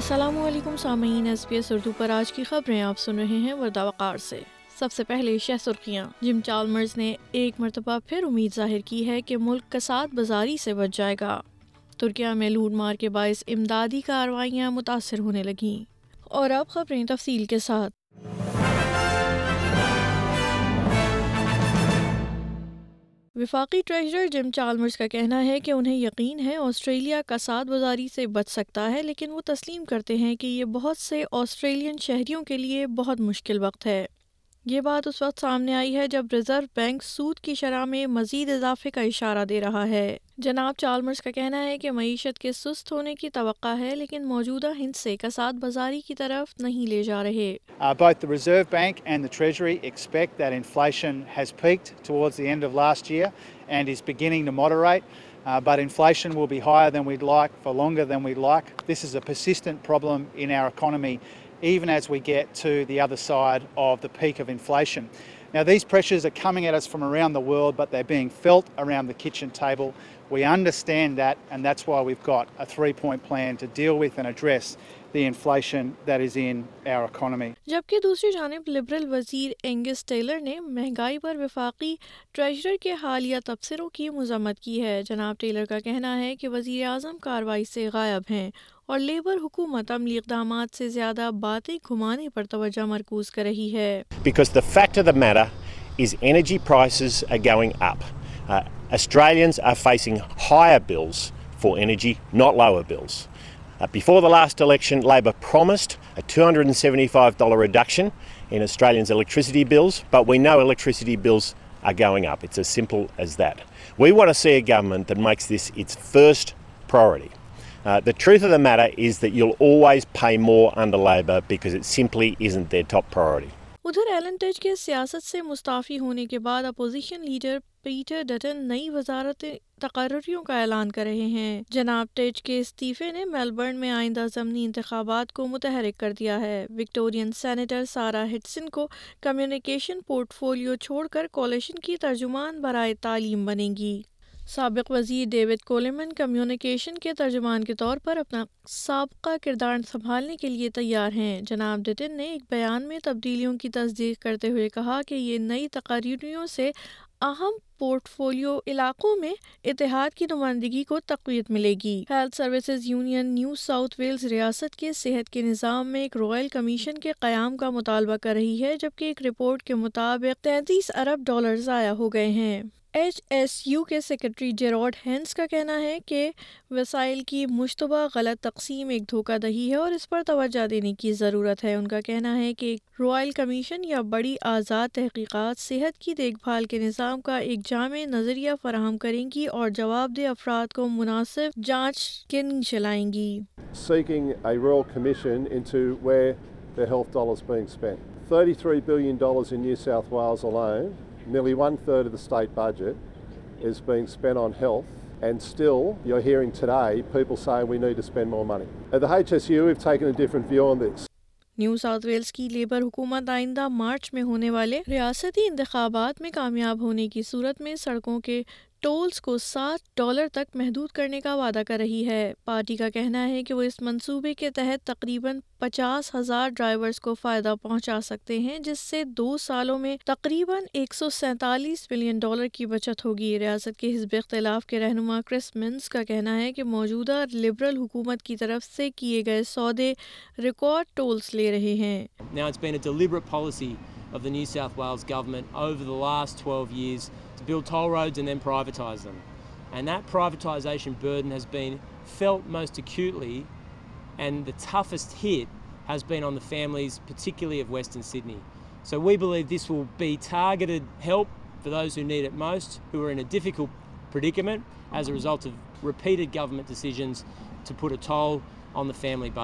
السلام علیکم سامعین ایس پی ایس اردو پر آج کی خبریں آپ سن رہے ہیں وردہ وقار سے سب سے پہلے شہ سرخیاں جم چالمرز نے ایک مرتبہ پھر امید ظاہر کی ہے کہ ملک کسات بازاری سے بچ جائے گا ترکیہ میں لوٹ مار کے باعث امدادی کاروائیاں متاثر ہونے لگیں اور اب خبریں تفصیل کے ساتھ وفاقی ٹریجر جم چالمرز کا کہنا ہے کہ انہیں یقین ہے آسٹریلیا کا ساتھ بزاری سے بچ سکتا ہے لیکن وہ تسلیم کرتے ہیں کہ یہ بہت سے آسٹریلین شہریوں کے لیے بہت مشکل وقت ہے یہ بات اس وقت سامنے آئی ہے جب ریزرو بینک سود کی شرح میں مزید اضافے کا اشارہ دے رہا ہے جناب کا کہنا ہے کہ معیشت کے سست ہونے کی توقع ہے لیکن موجودہ ہند سے کساد بازاری کی طرف نہیں لے جا رہے uh, even as we get to the other side of the peak of inflation. Now, these pressures are coming at us from around the world, but they're being felt around the kitchen table. We understand that, and that's why we've got a three point plan to deal with and address the inflation that is in our economy. جبکہ دوسری جانب liberal وزیر انگس tailor نے مہنگائی پر وفاقی ٹریجرر کے حالیہ تبصروں کی مذمت کی ہے جناب ٹیلر کا کہنا ہے کہ وزیر اعظم کاروائی سے غائب ہیں اور لیبر حکومت عملی اقدامات سے زیادہ باتیں گھمانے پر توجہ مرکوز کر رہی ہے میٹر از اٹس فرسٹ لاسٹنڈیشن Uh, the the truth of matter is that you'll always pay more under Labor because it simply isn't their top priority. ادھر ایلن ٹچ کے سیاست سے مستعفی ہونے کے بعد اپوزیشن لیڈر پیٹر ڈٹن نئی وزارت تقرریوں کا اعلان کر رہے ہیں جناب ٹچ کے استعفے نے میلبرن میں آئندہ ضمنی انتخابات کو متحرک کر دیا ہے وکٹورین سینیٹر سارا ہٹسن کو کمیونیکیشن پورٹ فولیو چھوڑ کر کولیشن کی ترجمان برائے تعلیم بنے گی سابق وزیر ڈیوڈ کولیمن کمیونیکیشن کے ترجمان کے طور پر اپنا سابقہ کردار سنبھالنے کے لیے تیار ہیں جناب ڈٹن نے ایک بیان میں تبدیلیوں کی تصدیق کرتے ہوئے کہا کہ یہ نئی تقارریوں سے اہم پورٹ فولیو علاقوں میں اتحاد کی نمائندگی کو تقویت ملے گی health services union New South Wales ریاست کے صحت کے نظام میں ایک رائل کمیشن کے قیام کا مطالبہ کر رہی ہے جبکہ ایک رپورٹ کے مطابق تینتیس ارب ڈالر ضائع ہو گئے ہیں ایچ ایس یو کے سیکرٹری جیراڈ ہینس کا کہنا ہے کہ وسائل کی مشتبہ غلط تقسیم ایک دھوکہ دہی ہے اور اس پر توجہ دینے کی ضرورت ہے ان کا کہنا ہے کہ رائل کمیشن یا بڑی آزاد تحقیقات صحت کی دیکھ بھال کے نظام کا ایک جامع نظریہ فراہم کریں گی اور جواب دہ افراد کو مناسب جانچ کن چلائیں گی nearly one third of the the state budget is being spent on on health, and still you're hearing today people saying we need to spend more money. At HSU, we've taken a different view this. New South Wales کی labour حکومت آئندہ مارچ میں ہونے والے ریاستی انتخابات میں کامیاب ہونے کی صورت میں سڑکوں کے ٹولز کو سات ڈالر تک محدود کرنے کا وعدہ کر رہی ہے پارٹی کا کہنا ہے کہ وہ اس منصوبے کے تحت تقریباً پچاس ہزار ڈرائیورز کو فائدہ پہنچا سکتے ہیں جس سے دو سالوں میں تقریباً ایک سو سینتالیس ملین ڈالر کی بچت ہوگی ریاست کے حزب اختلاف کے رہنما کرس منس کا کہنا ہے کہ موجودہ لبرل حکومت کی طرف سے کیے گئے سودے ریکارڈ ٹولز لے رہے ہیں of the the New South Wales government over last 12 years بل تھنڈ پافٹ ہیٹ ہی فیمز ویسٹ ایز اے رزالمنٹ آن دا فیمٹ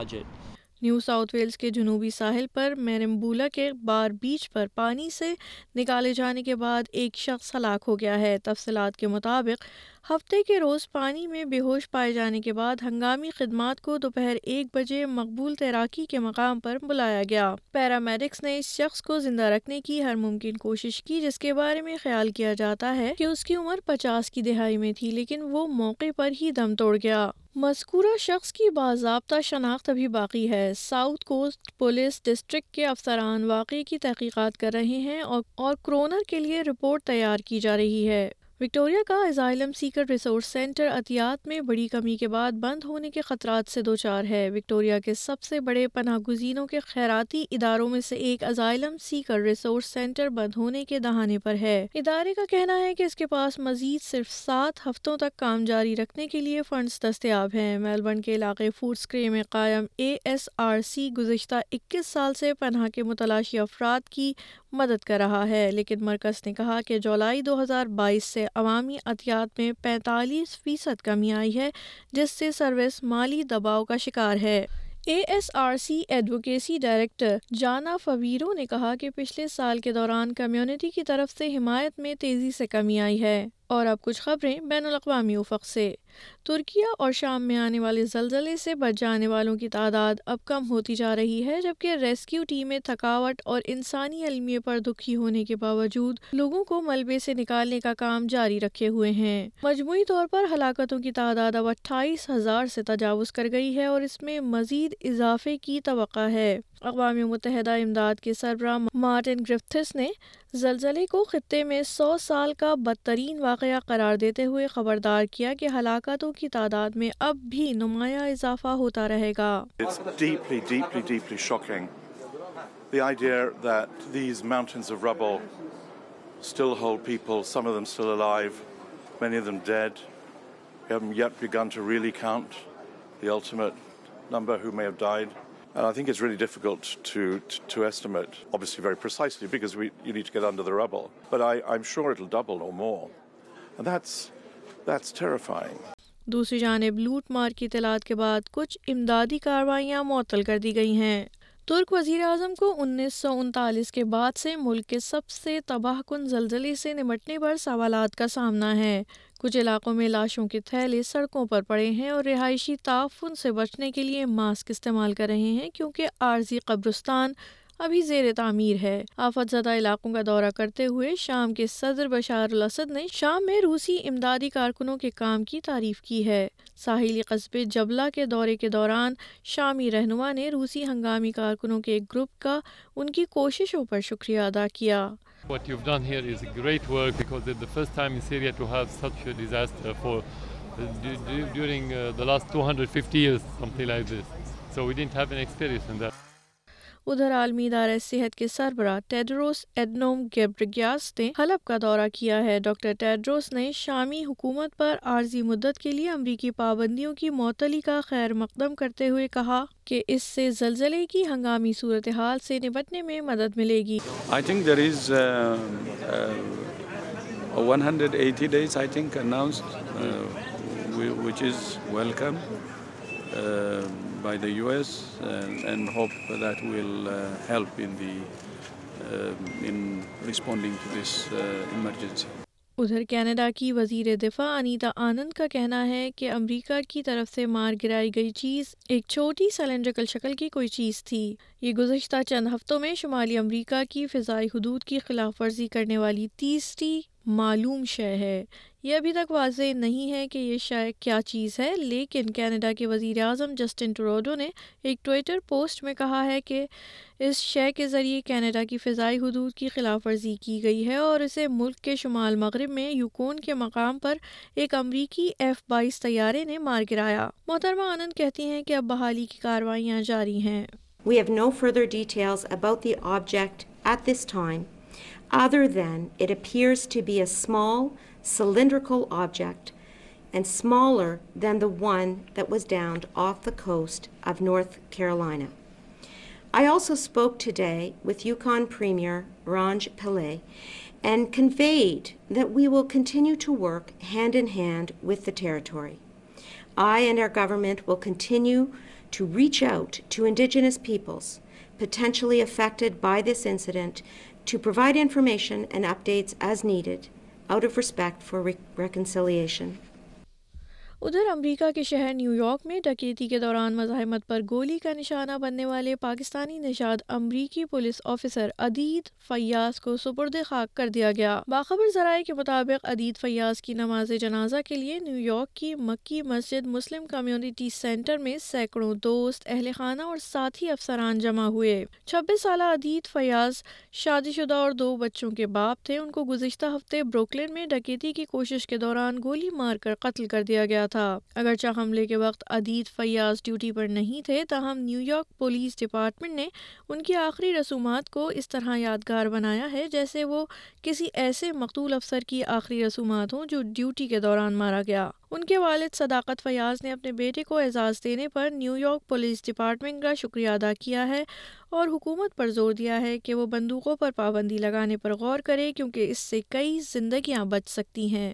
نیو ساؤتھ ویلز کے جنوبی ساحل پر میرمبولا کے بار بیچ پر پانی سے نکالے جانے کے بعد ایک شخص ہلاک ہو گیا ہے تفصیلات کے مطابق ہفتے کے روز پانی میں بے ہوش پائے جانے کے بعد ہنگامی خدمات کو دوپہر ایک بجے مقبول تیراکی کے مقام پر بلایا گیا پیرامیڈکس نے اس شخص کو زندہ رکھنے کی ہر ممکن کوشش کی جس کے بارے میں خیال کیا جاتا ہے کہ اس کی عمر پچاس کی دہائی میں تھی لیکن وہ موقع پر ہی دم توڑ گیا مذکورہ شخص کی باضابطہ شناخت ابھی باقی ہے ساؤتھ کوسٹ پولیس ڈسٹرکٹ کے افسران واقعے کی تحقیقات کر رہے ہیں اور کرونر کے لیے رپورٹ تیار کی جا رہی ہے وکٹوریا کا ازائلم سیکرٹ ریسورس سینٹر عطیات میں بڑی کمی کے بعد بند ہونے کے خطرات سے دوچار ہے وکٹوریا کے سب سے بڑے پناہ گزینوں کے خیراتی اداروں میں سے ایک ازائلم سیکر ریسورس سینٹر بند ہونے کے دہانے پر ہے ادارے کا کہنا ہے کہ اس کے پاس مزید صرف سات ہفتوں تک کام جاری رکھنے کے لیے فنڈز دستیاب ہیں میلبرن کے علاقے فوڈ سکرے میں قائم اے ایس آر سی گزشتہ اکیس سال سے پناہ کے متلاشی افراد کی مدد کر رہا ہے لیکن مرکز نے کہا کہ جولائی دو ہزار بائیس سے عوامی عطیات میں پینتالیس فیصد کمی آئی ہے جس سے سروس مالی دباؤ کا شکار ہے A S R C advocacy director Jana Favero نے کہا کہ پچھلے سال کے دوران کمیونٹی کی طرف سے حمایت میں تیزی سے کمی آئی ہے اور اب کچھ خبریں بین الاقوامی افق سے ترکیہ اور شام میں آنے والے زلزلے سے بچ جانے والوں کی تعداد اب کم ہوتی جا رہی ہے جبکہ ریسکیو ٹیمیں تھکاوٹ اور انسانی پر دکھی ہونے کے باوجود لوگوں کو ملبے سے نکالنے کا کام جاری رکھے ہوئے ہیں مجموعی طور پر ہلاکتوں کی تعداد اب اٹھائیس ہزار سے تجاوز کر گئی ہے اور اس میں مزید اضافے کی توقع ہے اقوام متحدہ امداد کے سربراہ مارٹن گرفتھس نے زلزلے کو خطے میں سو سال کا بدترین واقعہ قرار دیتے ہوئے خبردار کیا کہ ہلاک کی تعداد میں اب بھی نمایاں اضافہ ہوتا رہے گا دوسری جانب لوٹ مار کی اطلاعات کے بعد کچھ امدادی کاروائیاں معطل کر دی گئی ہیں ترک وزیر اعظم کو انیس سو انتالیس کے بعد سے ملک کے سب سے تباہ کن زلزلے سے نمٹنے پر سوالات کا سامنا ہے کچھ علاقوں میں لاشوں کے تھیلے سڑکوں پر پڑے ہیں اور رہائشی تعفن سے بچنے کے لیے ماسک استعمال کر رہے ہیں کیونکہ عارضی قبرستان ابھی زیر تعمیر ہے آفت زدہ علاقوں کا دورہ کرتے ہوئے شام کے صدر بشار الاسد نے شام میں روسی امدادی کارکنوں کے کام کی تعریف کی ہے ساحلی قصبے جبلہ کے دورے کے دوران شامی رہنما نے روسی ہنگامی کارکنوں کے ایک گروپ کا ان کی کوششوں پر شکریہ ادا کیا What you've done here is great work because it's the first time in Syria to have such a disaster for during uh, the last 250 years, something like this. So we didn't have an experience in that. ادھر عالمی ادارہ صحت کے سربراہ Tedros ایڈنوم گیبرگیاس نے حلب کا دورہ کیا ہے ڈاکٹر ٹیڈروس نے شامی حکومت پر عارضی مدت کے لیے امریکی پابندیوں کی معطلی کا خیر مقدم کرتے ہوئے کہا کہ اس سے زلزلے کی ہنگامی صورتحال سے نبٹنے میں مدد ملے گی I think there is, uh, uh, 180 days I think announced uh, which is welcome uh, by the the U.S. and, and hope that will uh, help in um, in responding to this uh, emergency. ادھر Canada کی وزیر دفاع انیتا آنند کا کہنا ہے کہ امریکہ کی طرف سے مار گرائی گئی چیز ایک چھوٹی سلینڈریکل شکل کی کوئی چیز تھی یہ گزشتہ چند ہفتوں میں شمالی امریکہ کی فضائی حدود کی خلاف ورزی کرنے والی تیسری معلوم شے ہے یہ ابھی تک واضح نہیں ہے کہ یہ شے کیا چیز ہے لیکن کینیڈا کے وزیر اعظم جسٹن ٹروڈو نے ایک ٹویٹر پوسٹ میں کہا ہے کہ اس شے کے ذریعے کینیڈا کی فضائی حدود کی خلاف ورزی کی گئی ہے اور اسے ملک کے شمال مغرب میں یوکون کے مقام پر ایک امریکی ایف بائیس طیارے نے مار گرایا محترمہ آنند کہتی ہیں کہ اب بحالی کی کاروائیاں جاری ہیں We have no further details about the object at this time. other than it appears to be a small cylindrical object and smaller than the one that was downed off the coast of North Carolina. I also spoke today with Yukon Premier Ranj Pillay and conveyed that we will continue to work hand in hand with the territory. I and our government will continue to reach out to Indigenous peoples potentially affected by this incident to provide information and updates as needed out of respect for reconciliation. ادھر امریکہ کے شہر New York میں ڈکیتی کے دوران مزاحمت پر گولی کا نشانہ بننے والے پاکستانی نشاد امریکی پولیس آفیسر ادید فیاض کو سپرد خاک کر دیا گیا باخبر ذرائع کے مطابق ادید فیاض کی نماز جنازہ کے لیے نیو یارک کی Makki Masjid Muslim community centre میں سینکڑوں دوست اہل خانہ اور ساتھی افسران جمع ہوئے چھبیس سالہ ادیت فیاض شادی شدہ اور دو بچوں کے باپ تھے ان کو گزشتہ ہفتے بروکلن میں ڈکیتی کی کوشش کے دوران گولی مار کر قتل کر دیا گیا تھا اگرچہ حملے کے وقت عدید فیاض ڈیوٹی پر نہیں تھے تاہم نیو یارک پولیس ڈپارٹمنٹ نے ان کی آخری رسومات کو اس طرح یادگار بنایا ہے جیسے وہ کسی ایسے مقتول افسر کی آخری رسومات ہوں جو ڈیوٹی کے دوران مارا گیا ان کے والد صداقت فیاض نے اپنے بیٹے کو اعزاز دینے پر نیو یارک پولیس ڈپارٹمنٹ کا شکریہ ادا کیا ہے اور حکومت پر زور دیا ہے کہ وہ بندوقوں پر پابندی لگانے پر غور کرے کیونکہ اس سے کئی زندگیاں بچ سکتی ہیں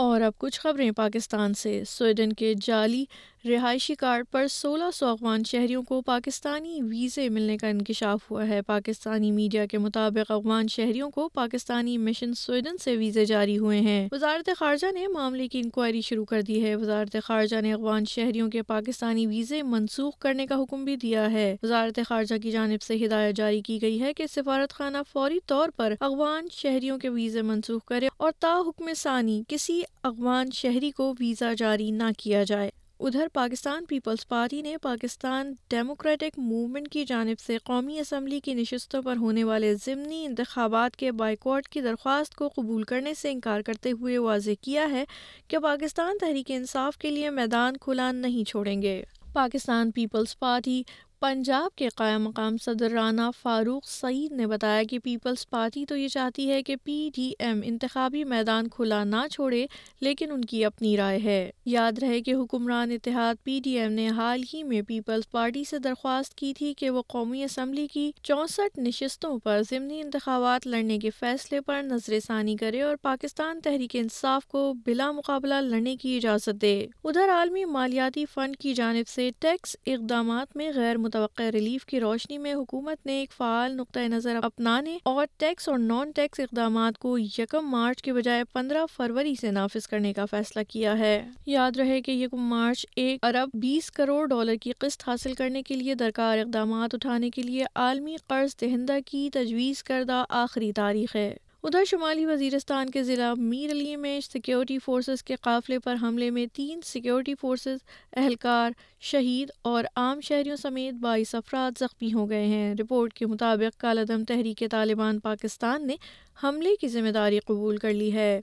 اور اب کچھ خبریں پاکستان سے سویڈن کے جعلی رہائشی کارڈ پر سولہ سو افغان شہریوں کو پاکستانی ویزے ملنے کا انکشاف ہوا ہے پاکستانی میڈیا کے مطابق افغان شہریوں کو پاکستانی مشن سویڈن سے ویزے جاری ہوئے ہیں وزارت خارجہ نے معاملے کی انکوائری شروع کر دی ہے وزارت خارجہ نے افغان شہریوں کے پاکستانی ویزے منسوخ کرنے کا حکم بھی دیا ہے وزارت خارجہ کی جانب سے ہدایت جاری کی گئی ہے کہ سفارت خانہ فوری طور پر افغان شہریوں کے ویزے منسوخ کرے اور تا حکم ثانی کسی افغان شہری کو ویزا جاری نہ کیا جائے ادھر پاکستان پیپلز پارٹی نے پاکستان ڈیموکریٹک موومنٹ کی جانب سے قومی اسمبلی کی نشستوں پر ہونے والے ضمنی انتخابات کے بائیکوٹ کی درخواست کو قبول کرنے سے انکار کرتے ہوئے واضح کیا ہے کہ پاکستان تحریک انصاف کے لیے میدان کھلا نہیں چھوڑیں گے پاکستان پیپلز پارٹی پنجاب کے قائم مقام صدر رانا فاروق سعید نے بتایا کہ پیپلز پارٹی تو یہ چاہتی ہے کہ پی ڈی ایم انتخابی میدان کھلا نہ چھوڑے لیکن ان کی اپنی رائے ہے یاد رہے کہ حکمران اتحاد پی ڈی ایم نے حال ہی میں پیپلز پارٹی سے درخواست کی تھی کہ وہ قومی اسمبلی کی چونسٹھ نشستوں پر ضمنی انتخابات لڑنے کے فیصلے پر نظر ثانی کرے اور پاکستان تحریک انصاف کو بلا مقابلہ لڑنے کی اجازت دے ادھر عالمی مالیاتی فنڈ کی جانب سے ٹیکس اقدامات میں غیر متوقع ریلیف کی روشنی میں حکومت نے ایک فعال نقطۂ نظر اپنانے اور ٹیکس اور نان ٹیکس اقدامات کو یکم مارچ کے بجائے پندرہ فروری سے نافذ کرنے کا فیصلہ کیا ہے یاد رہے کہ یکم مارچ ایک ارب بیس کروڑ ڈالر کی قسط حاصل کرنے کے لیے درکار اقدامات اٹھانے کے لیے عالمی قرض دہندہ کی تجویز کردہ آخری تاریخ ہے ادھر شمالی وزیرستان کے ضلع میر علی میں سیکیورٹی فورسز کے قافلے پر حملے میں تین سیکیورٹی فورسز اہلکار شہید اور عام شہریوں سمیت بائیس افراد زخمی ہو گئے ہیں رپورٹ کے مطابق کالعدم تحریک طالبان پاکستان نے حملے کی ذمہ داری قبول کر لی ہے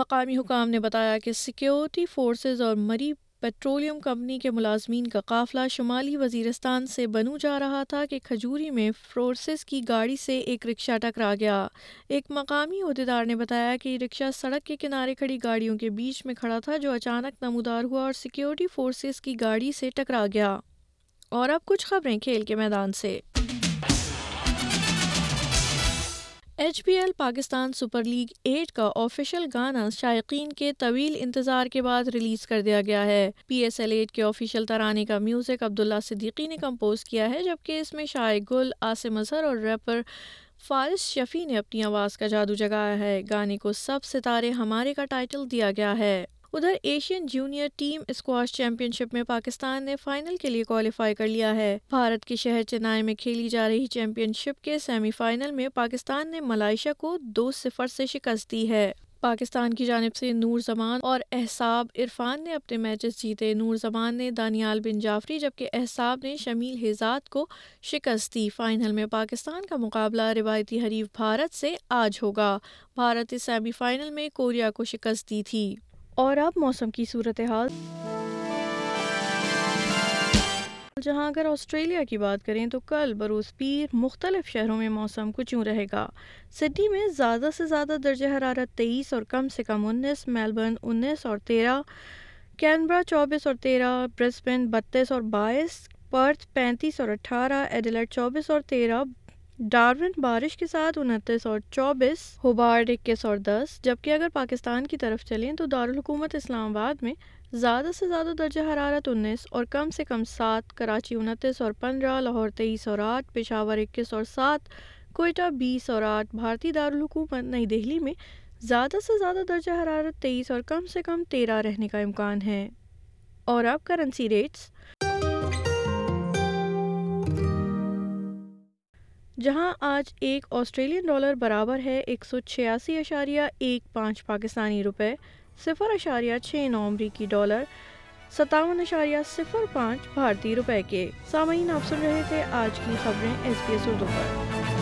مقامی حکام نے بتایا کہ سیکیورٹی فورسز اور مری پٹرولیم کمپنی کے ملازمین کا قافلہ شمالی وزیرستان سے بنو جا رہا تھا کہ کھجوری میں فورسز کی گاڑی سے ایک رکشہ ٹکرا گیا ایک مقامی عہدیدار نے بتایا کہ یہ رکشہ سڑک کے کنارے کھڑی گاڑیوں کے بیچ میں کھڑا تھا جو اچانک نمودار ہوا اور سیکیورٹی فورسز کی گاڑی سے ٹکرا گیا اور اب کچھ خبریں کھیل کے میدان سے H P L Pakistan super league eight کا آفیشیل گانا شائقین کے طویل انتظار کے بعد ریلیز کر دیا گیا ہے پی ایس ایل ایٹ کے آفیشیل ترانے کا میوزک عبداللہ صدیقی نے کمپوز کیا ہے جبکہ اس میں شائق گل آصم اظہر اور ریپر فارس شفیع نے اپنی آواز کا جادو جگایا ہے گانے کو سب ستارے ہمارے کا ٹائٹل دیا گیا ہے ادھر Asian junior team squash championship میں پاکستان نے فائنل کے لیے کوالیفائی کر لیا ہے بھارت کے شہر چنائے میں کھیلی جا رہی چیمپئن شپ کے سیمی فائنل میں پاکستان نے ملائیشیا کو دو صفر سے شکست دی ہے پاکستان کی جانب سے نور زمان اور احساب عرفان نے اپنے میچز جیتے نور زمان نے دانیال بن جعفری جبکہ احساب نے شمیل حزاد کو شکست دی فائنل میں پاکستان کا مقابلہ روایتی حریف بھارت سے آج ہوگا بھارت اس سیمی فائنل میں کوریا کو شکست دی تھی اور اب موسم کی صورتحال جہاں اگر آسٹریلیا کی بات کریں تو کل بروز پیر مختلف شہروں میں موسم کچھ یوں رہے گا سڈنی میں زیادہ سے زیادہ درجہ حرارت تیئیس اور کم سے کم انیس میلبرن انیس اور تیرہ کینبرا چوبیس اور تیرہ برسبن بتیس اور بائیس پرتھ پینتیس اور اٹھارہ ایڈیلڈ چوبیس اور تیرہ ڈارون بارش کے ساتھ انتیس اور چوبیس ہوبارڈ اکیس اور دس جبکہ اگر پاکستان کی طرف چلیں تو دارالحکومت اسلام آباد میں زیادہ سے زیادہ درجہ حرارت انیس اور کم سے کم سات کراچی انتیس اور پندرہ لاہور تیئیس اور آٹھ پشاور اکیس اور سات کوئٹہ بیس اور آٹھ بھارتی دارالحکومت نئی دہلی میں زیادہ سے زیادہ درجہ حرارت تیئیس اور کم سے کم تیرہ رہنے کا امکان ہے اور اب کرنسی ریٹس جہاں آج ایک آسٹریلین ڈالر برابر ہے ایک سو چھیاسی اشاریہ ایک پانچ پاکستانی روپے صفر اشاریہ چھ نو امریکی ڈالر ستاون اشاریہ صفر پانچ بھارتی روپے کے سامعین آپ سن رہے تھے آج کی خبریں ایس ایس اردو پر